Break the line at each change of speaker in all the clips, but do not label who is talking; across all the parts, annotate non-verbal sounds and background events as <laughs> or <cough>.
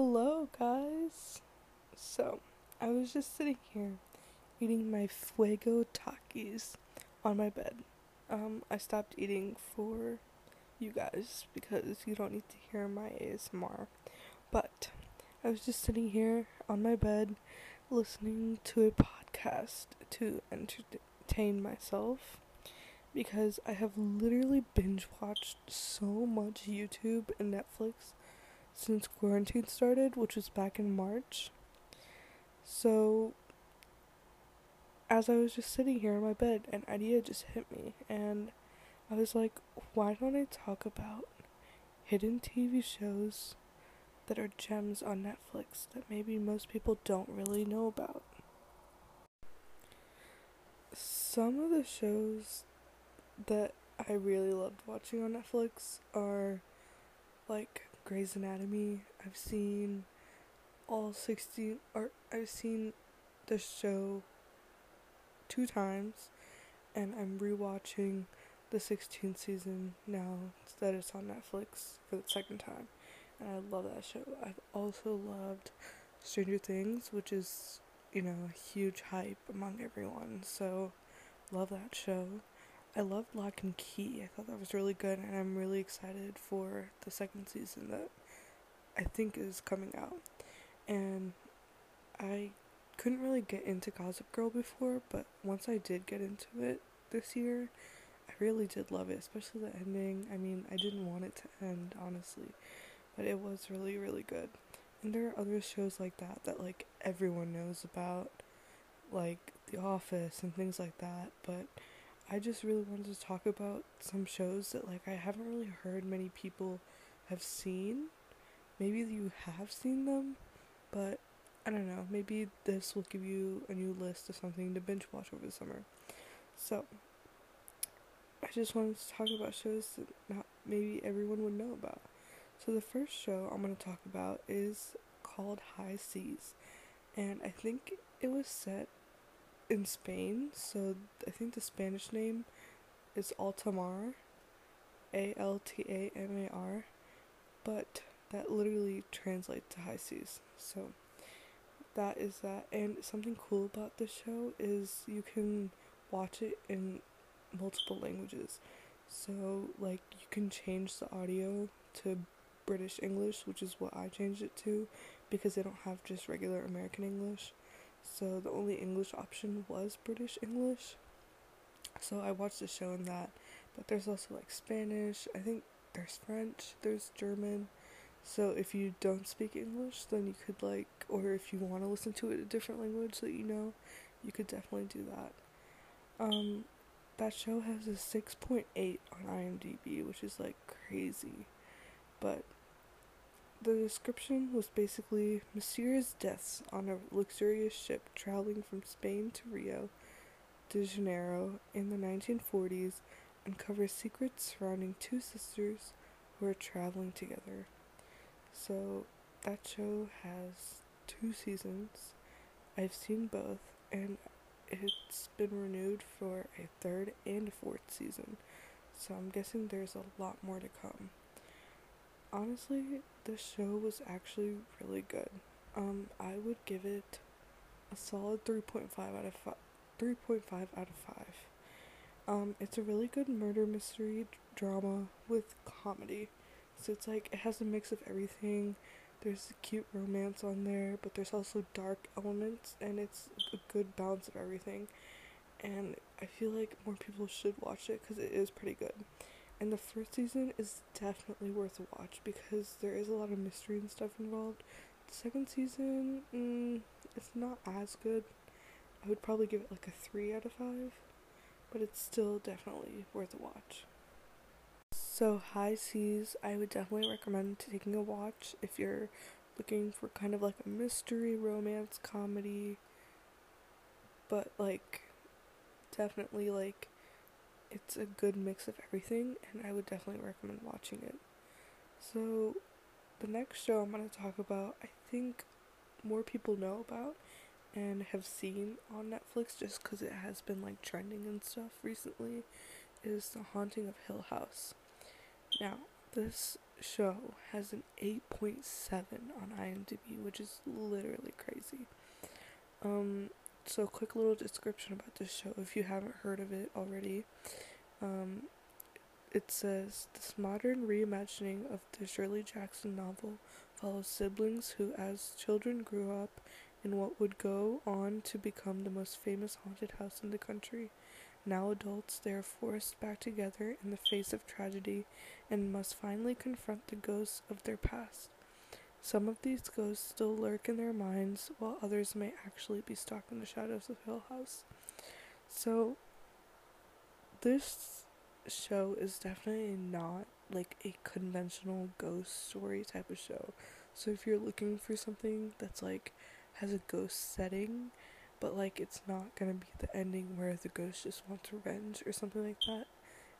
Hello, guys. So, I was just sitting here eating my Fuego Takis on my bed. Um, I stopped eating for you guys because you don't need to hear my ASMR. But I was just sitting here on my bed listening to a podcast to entertain myself because I have literally binge watched so much YouTube and Netflix since quarantine started, which was back in March. So, as I was just sitting here in my bed, an idea just hit me, and I was like, why don't I talk about hidden TV shows that are gems on Netflix that maybe most people don't really know about? Some of the shows that I really loved watching on Netflix are like Grey's Anatomy. I've seen all 16 or I've seen the show two times and I'm rewatching the 16th season now that it's on Netflix for the second time. And I love that show. I've also loved Stranger Things, which is, you know, a huge hype among everyone. So, love that show. I loved Locke and Key. I thought that was really good, and I'm really excited for the second season that I think is coming out. And I couldn't really get into Gossip Girl before, but once I did get into it this year, I really did love it, especially the ending. I mean, I didn't want it to end, honestly, but it was really, really good. And there are other shows like that that like everyone knows about, like The Office and things like that, but I just really wanted to talk about some shows that like I haven't really heard many people have seen. Maybe you have seen them, but I don't know. Maybe this will give you a new list of something to binge watch over the summer. So, I just wanted to talk about shows that not maybe everyone would know about. So the first show I'm going to talk about is called High Seas, and I think it was set in Spain, so I think the Spanish name is Altamar, A L T A M A R, but that literally translates to high seas. So that is that. And something cool about this show is you can watch it in multiple languages. So, like, you can change the audio to British English, which is what I changed it to because they don't have just regular American English so the only English option was British English. So I watched the show in that, but there's also like Spanish, I think there's French, there's German. So if you don't speak English, then you could like or if you want to listen to it in a different language that you know, you could definitely do that. Um that show has a 6.8 on IMDb, which is like crazy. But the description was basically mysterious deaths on a luxurious ship traveling from Spain to Rio de Janeiro in the 1940s uncover secrets surrounding two sisters who are traveling together. So that show has two seasons. I've seen both and it's been renewed for a third and a fourth season. So I'm guessing there's a lot more to come honestly, this show was actually really good. Um, I would give it a solid 3.5 out of 5. 3.5 out of 5. Um, it's a really good murder mystery drama with comedy. So it's like it has a mix of everything. There's a cute romance on there, but there's also dark elements, and it's a good balance of everything. And I feel like more people should watch it because it is pretty good. And the first season is definitely worth a watch because there is a lot of mystery and stuff involved. The second season, mm, it's not as good. I would probably give it like a 3 out of 5, but it's still definitely worth a watch. So, High Seas, I would definitely recommend taking a watch if you're looking for kind of like a mystery, romance, comedy, but like definitely like it's a good mix of everything, and I would definitely recommend watching it. So, the next show I'm going to talk about, I think more people know about and have seen on Netflix just because it has been like trending and stuff recently, is The Haunting of Hill House. Now, this show has an 8.7 on IMDb, which is literally crazy. Um, so, quick little description about this show if you haven't heard of it already. Um, it says this modern reimagining of the Shirley Jackson novel follows siblings who, as children, grew up in what would go on to become the most famous haunted house in the country. Now adults, they are forced back together in the face of tragedy and must finally confront the ghosts of their past. Some of these ghosts still lurk in their minds, while others may actually be stalking the shadows of Hill House. So, this show is definitely not like a conventional ghost story type of show. So, if you're looking for something that's like has a ghost setting, but like it's not gonna be the ending where the ghost just wants revenge or something like that,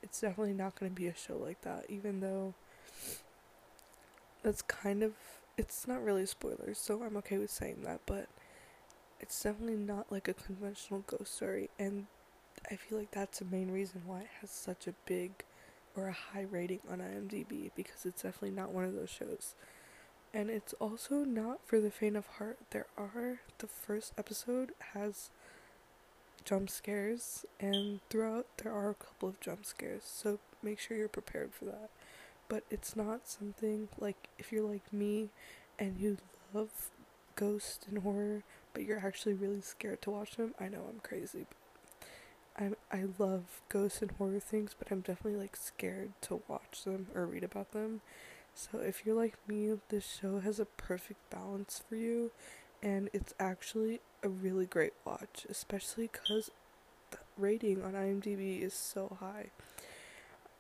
it's definitely not gonna be a show like that, even though that's kind of it's not really spoilers, so I'm okay with saying that, but it's definitely not like a conventional ghost story, and I feel like that's the main reason why it has such a big or a high rating on IMDb because it's definitely not one of those shows. And it's also not for the faint of heart. There are the first episode has jump scares and throughout there are a couple of jump scares. So make sure you're prepared for that but it's not something like if you're like me and you love ghosts and horror, but you're actually really scared to watch them. I know I'm crazy. I I love ghosts and horror things, but I'm definitely like scared to watch them or read about them. So if you're like me, this show has a perfect balance for you, and it's actually a really great watch, especially because the rating on IMDb is so high.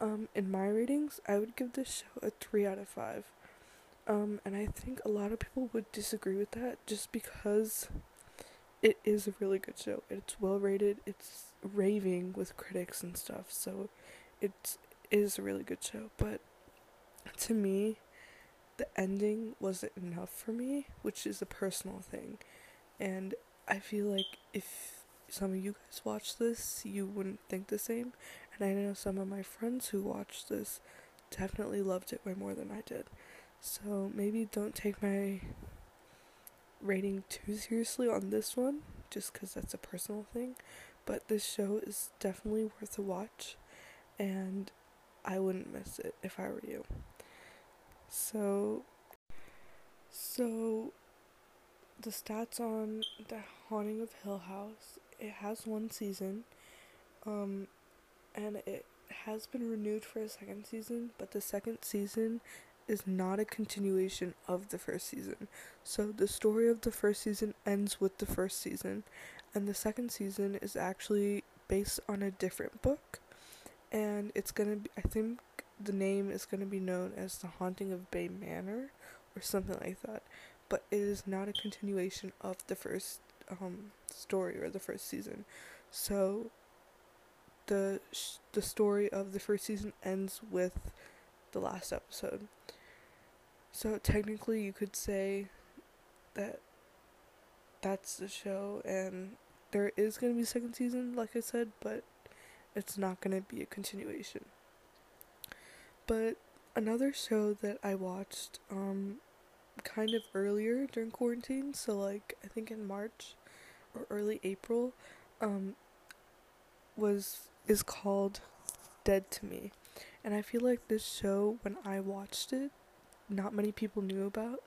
Um, in my ratings, I would give this show a 3 out of 5. Um, and I think a lot of people would disagree with that just because it is a really good show. It's well rated, it's raving with critics and stuff, so it is a really good show. But to me, the ending wasn't enough for me, which is a personal thing. And I feel like if some of you guys watch this, you wouldn't think the same. And I know some of my friends who watched this definitely loved it way more than I did. So maybe don't take my rating too seriously on this one, just because that's a personal thing. But this show is definitely worth a watch, and I wouldn't miss it if I were you. So, so the stats on the Haunting of Hill House. It has one season. Um, and it has been renewed for a second season, but the second season is not a continuation of the first season. So the story of the first season ends with the first season, and the second season is actually based on a different book, and it's gonna be, I think the name is gonna be known as The Haunting of Bly Manor or something like that, but it is not a continuation of the first um, story or the first season. So the the story of the first season ends with the last episode. So technically, you could say that that's the show, and there is gonna be a second season, like I said, but it's not gonna be a continuation. But another show that I watched, um, kind of earlier during quarantine, so like I think in March or early April, um, was is called Dead to Me. And I feel like this show, when I watched it, not many people knew about.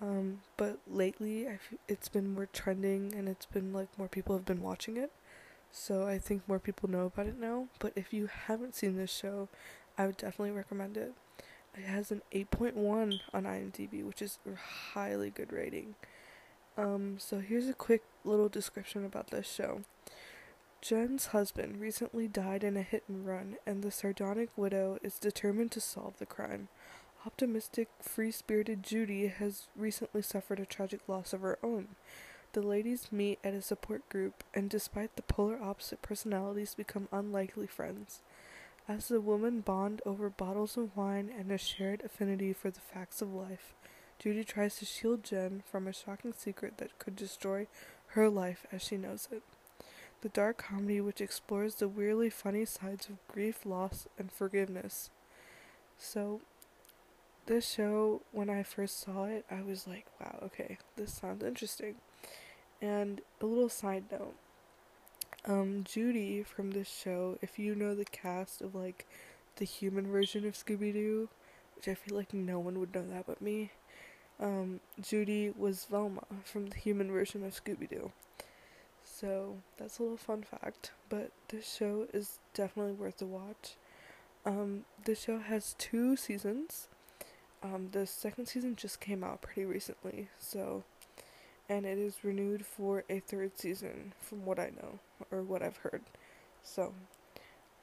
Um, but lately, I f- it's been more trending and it's been like more people have been watching it. So I think more people know about it now. But if you haven't seen this show, I would definitely recommend it. It has an 8.1 on IMDb, which is a highly good rating. Um, so here's a quick little description about this show. Jen's husband recently died in a hit and run, and the sardonic widow is determined to solve the crime. Optimistic, free spirited Judy has recently suffered a tragic loss of her own. The ladies meet at a support group, and despite the polar opposite personalities, become unlikely friends. As the women bond over bottles of wine and a shared affinity for the facts of life, Judy tries to shield Jen from a shocking secret that could destroy her life as she knows it the dark comedy which explores the weirdly funny sides of grief, loss, and forgiveness. So, this show, when I first saw it, I was like, wow, okay, this sounds interesting. And a little side note um, Judy from this show, if you know the cast of like the human version of Scooby Doo, which I feel like no one would know that but me, um, Judy was Velma from the human version of Scooby Doo. So that's a little fun fact. But this show is definitely worth a watch. Um, this show has two seasons. Um, the second season just came out pretty recently, so and it is renewed for a third season, from what I know or what I've heard. So,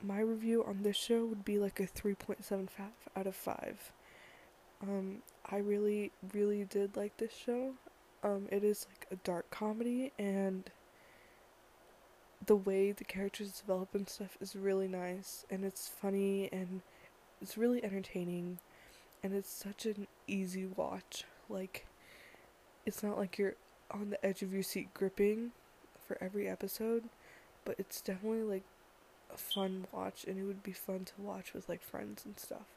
my review on this show would be like a 3.75 out of 5. Um, I really, really did like this show. Um, it is like a dark comedy, and the way the characters develop and stuff is really nice, and it's funny, and it's really entertaining, and it's such an easy watch. Like, it's not like you're on the edge of your seat gripping for every episode, but it's definitely like a fun watch, and it would be fun to watch with like friends and stuff.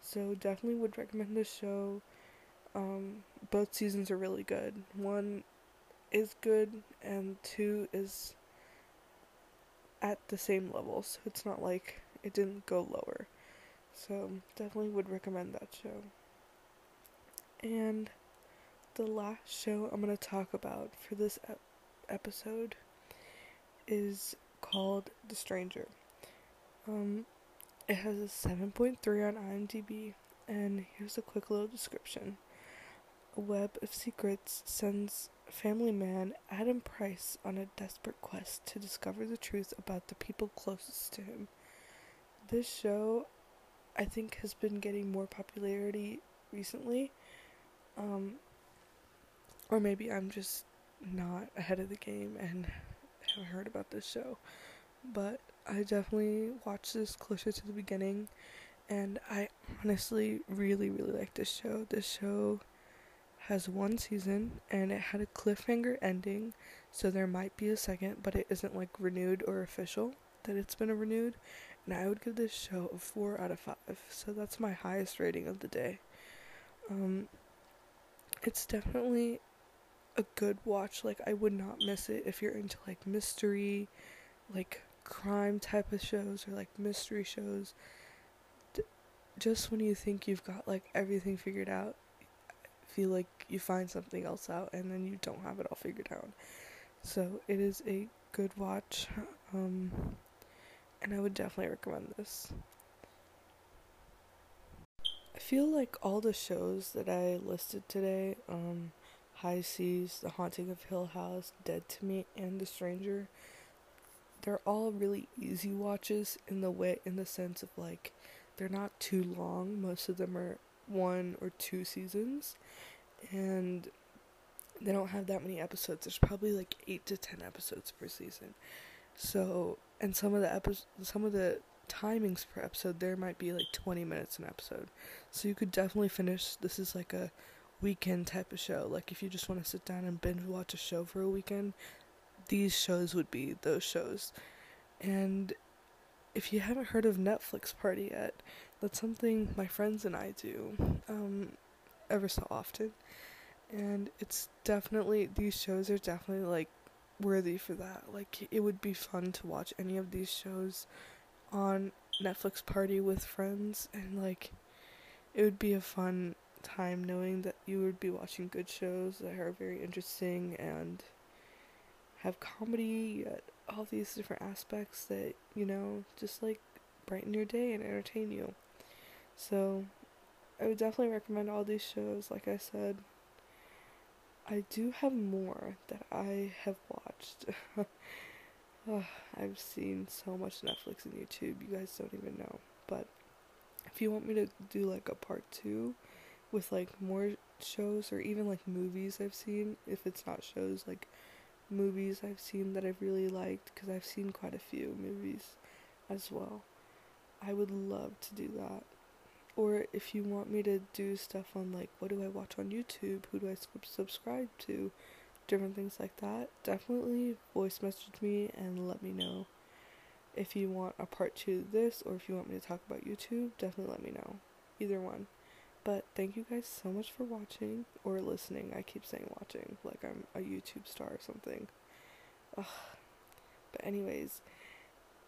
So definitely would recommend this show. Um, both seasons are really good. One is good, and two is at the same level, so it's not like it didn't go lower. So definitely would recommend that show. And the last show I'm going to talk about for this ep- episode is called The Stranger. Um, it has a 7.3 on IMDb, and here's a quick little description. A web of secrets sends family man Adam Price on a desperate quest to discover the truth about the people closest to him. This show, I think, has been getting more popularity recently. Um, or maybe I'm just not ahead of the game and <laughs> haven't heard about this show. But I definitely watched this closer to the beginning and I honestly really, really like this show. This show has one season and it had a cliffhanger ending, so there might be a second, but it isn't like renewed or official that it's been renewed. And I would give this show a 4 out of 5. So that's my highest rating of the day. Um, it's definitely a good watch. Like I would not miss it if you're into like mystery, like crime type of shows or like mystery shows. D- just when you think you've got like everything figured out, feel like you find something else out and then you don't have it all figured out. So it is a good watch. Um, and I would definitely recommend this. I feel like all the shows that I listed today, um, High Seas, The Haunting of Hill House, Dead to Me, and The Stranger. They're all really easy watches in the way in the sense of like they're not too long. Most of them are one or two seasons and they don't have that many episodes. There's probably like 8 to 10 episodes per season. So, and some of the episodes some of the timings per episode there might be like 20 minutes an episode. So you could definitely finish this is like a weekend type of show. Like if you just want to sit down and binge watch a show for a weekend, these shows would be those shows. And if you haven't heard of Netflix Party yet, that's something my friends and I do um, ever so often. And it's definitely, these shows are definitely like worthy for that. Like it would be fun to watch any of these shows on Netflix Party with friends and like it would be a fun time knowing that you would be watching good shows that are very interesting and have comedy, all these different aspects that, you know, just like brighten your day and entertain you. So, I would definitely recommend all these shows, like I said. I do have more that I have watched. <laughs> oh, I've seen so much Netflix and YouTube, you guys don't even know. But if you want me to do like a part two, with like more shows or even like movies I've seen, if it's not shows, like movies I've seen that I've really liked, because I've seen quite a few movies as well. I would love to do that. Or if you want me to do stuff on like what do I watch on YouTube, who do I subscribe to, different things like that, definitely voice message me and let me know. If you want a part two of this, or if you want me to talk about YouTube, definitely let me know. Either one. But thank you guys so much for watching or listening. I keep saying watching like I'm a YouTube star or something. Ugh. But, anyways,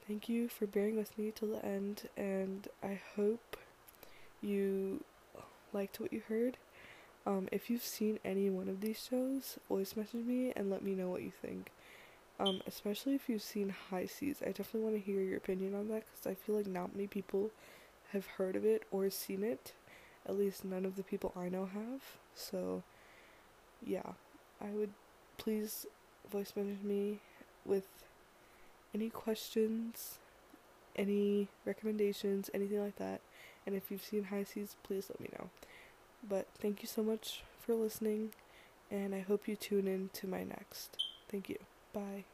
thank you for bearing with me till the end, and I hope you liked what you heard. Um, if you've seen any one of these shows, voice message me and let me know what you think. Um, especially if you've seen High Seas, I definitely want to hear your opinion on that because I feel like not many people have heard of it or seen it. At least none of the people I know have. So, yeah, I would please voice message me with any questions, any recommendations, anything like that. And if you've seen High Seas, please let me know. But thank you so much for listening, and I hope you tune in to my next. Thank you. Bye.